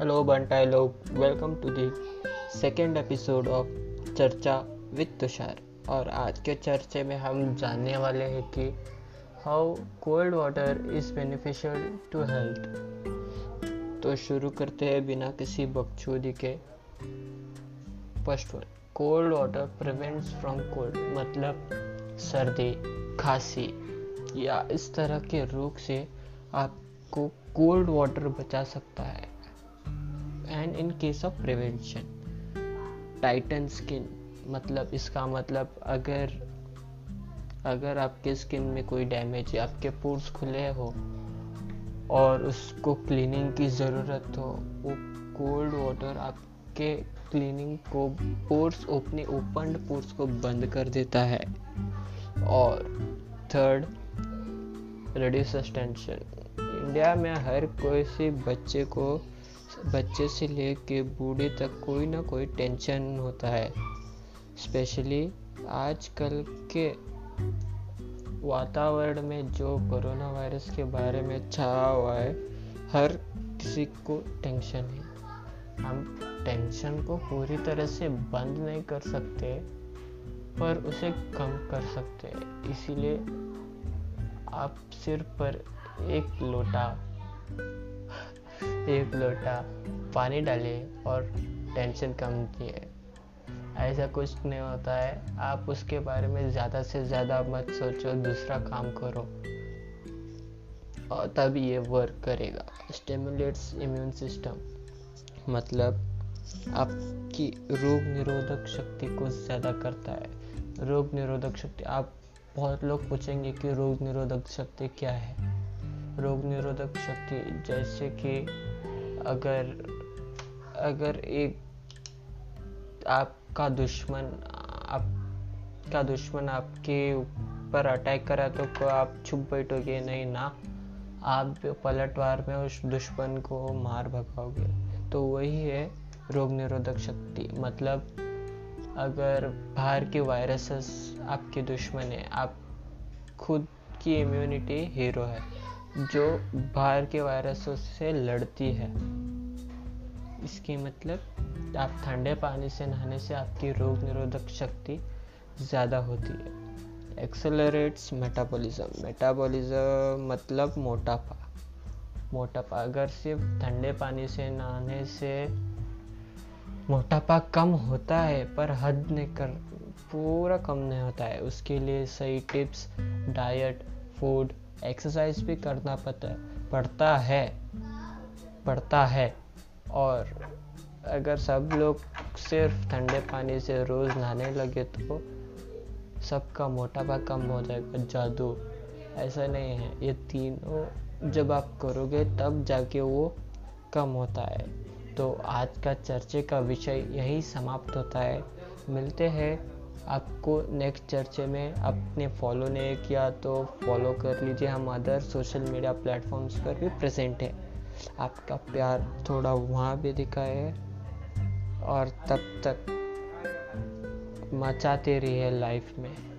बंटाई लोग welcome to the second episode of चर्चा with Tushar और आज के चर्चे में हम जानने वाले हैं कि how cold water is beneficial to health तो शुरू करते हैं बिना किसी बकचोदी के। First one cold water prevents from cold मतलब सर्दी, खांसी या इस तरह के रोग से आपको कोल्ड वाटर बचा सकता है। And in case of prevention tighten skin मतलब इसका मतलब अगर अगर आपके स्किन में कोई डैमेज है, आपके पोर्स खुले हो और उसको क्लीनिंग की ज़रूरत हो, वो कोल्ड वाटर आपके क्लीनिंग को पोर्स ओपने ओपन पोर्स को बंद कर देता है। और थर्ड रिड्यूस टेंशन इंडिया में हर कोई सी बच्चे को बच्चे से लेके बूढ़े तक कोई ना कोई टेंशन होता है। स्पेशली आजकल के वातावरण में जो कोरोना वायरस के बारे में छाया हुआ है, हर किसी को टेंशन है। हम टेंशन को पूरी तरह से बंद नहीं कर सकते, पर उसे कम कर सकते हैं। इसीलिए आप सिर पर एक लोटा एक लोटा पानी डालिए और टेंशन कम दिए ऐसा कुछ नहीं होता है। आप उसके बारे में ज़्यादा से ज़्यादा मत सोचो, दूसरा काम करो। और तब ये वर्क करेगा। स्टेमुलेट्स इम्यून सिस्टम मतलब आपकी रोग निरोधक शक्ति को ज़्यादा करता है। रोग निरोधक शक्ति, आप बहुत लोग पूछेंगे कि रोग निरोधक शक्ति क्या है? रोग निरोधक शक्ति, जैसे कि अगर अगर एक आपका दुश्मन आपका दुश्मन आपके ऊपर अटैक करा तो आप छुप बैठोगे। नहीं ना, आप पलटवार में उस दुश्मन को मार भगाओगे। तो वही है रोग निरोधक शक्ति। मतलब अगर बाहर के वायरसेस आपके दुश्मन है, आप खुद की इम्यूनिटी हीरो है। जो बाहर के वायरसों से लड़ती है। इसकी मतलब आप ठंडे पानी से नहाने से आपकी रोग निरोधक शक्ति ज़्यादा होती है। एक्सेलरेट्स मेटाबॉलिज्म मेटाबॉलिज्म मतलब मोटापा। मोटापा अगर सिर्फ़ ठंडे पानी से नहाने से मोटापा कम होता है, पर हद नहीं कर, पूरा कम नहीं होता है। उसके लिए सही टिप्स डाइट फ़ूड एक्सरसाइज भी करना पड़ता पड़ता है पड़ता है। और अगर सब लोग सिर्फ़ ठंडे पानी से रोज़ नहाने लगे तो सबका मोटापा कम हो जाएगा, जादू। ऐसा नहीं है। ये तीनों जब आप करोगे तब जाके वो कम होता है। तो आज का चर्चे का विषय यही समाप्त होता है। मिलते हैं आपको नेक्स्ट चर्चे में अपने फॉलो नहीं किया तो फॉलो कर लीजिए। हम अदर सोशल मीडिया प्लेटफॉर्म्स पर भी प्रेजेंट है। आपका प्यार थोड़ा वहाँ भी दिखा है और तब तक मचाते रहिए लाइफ में।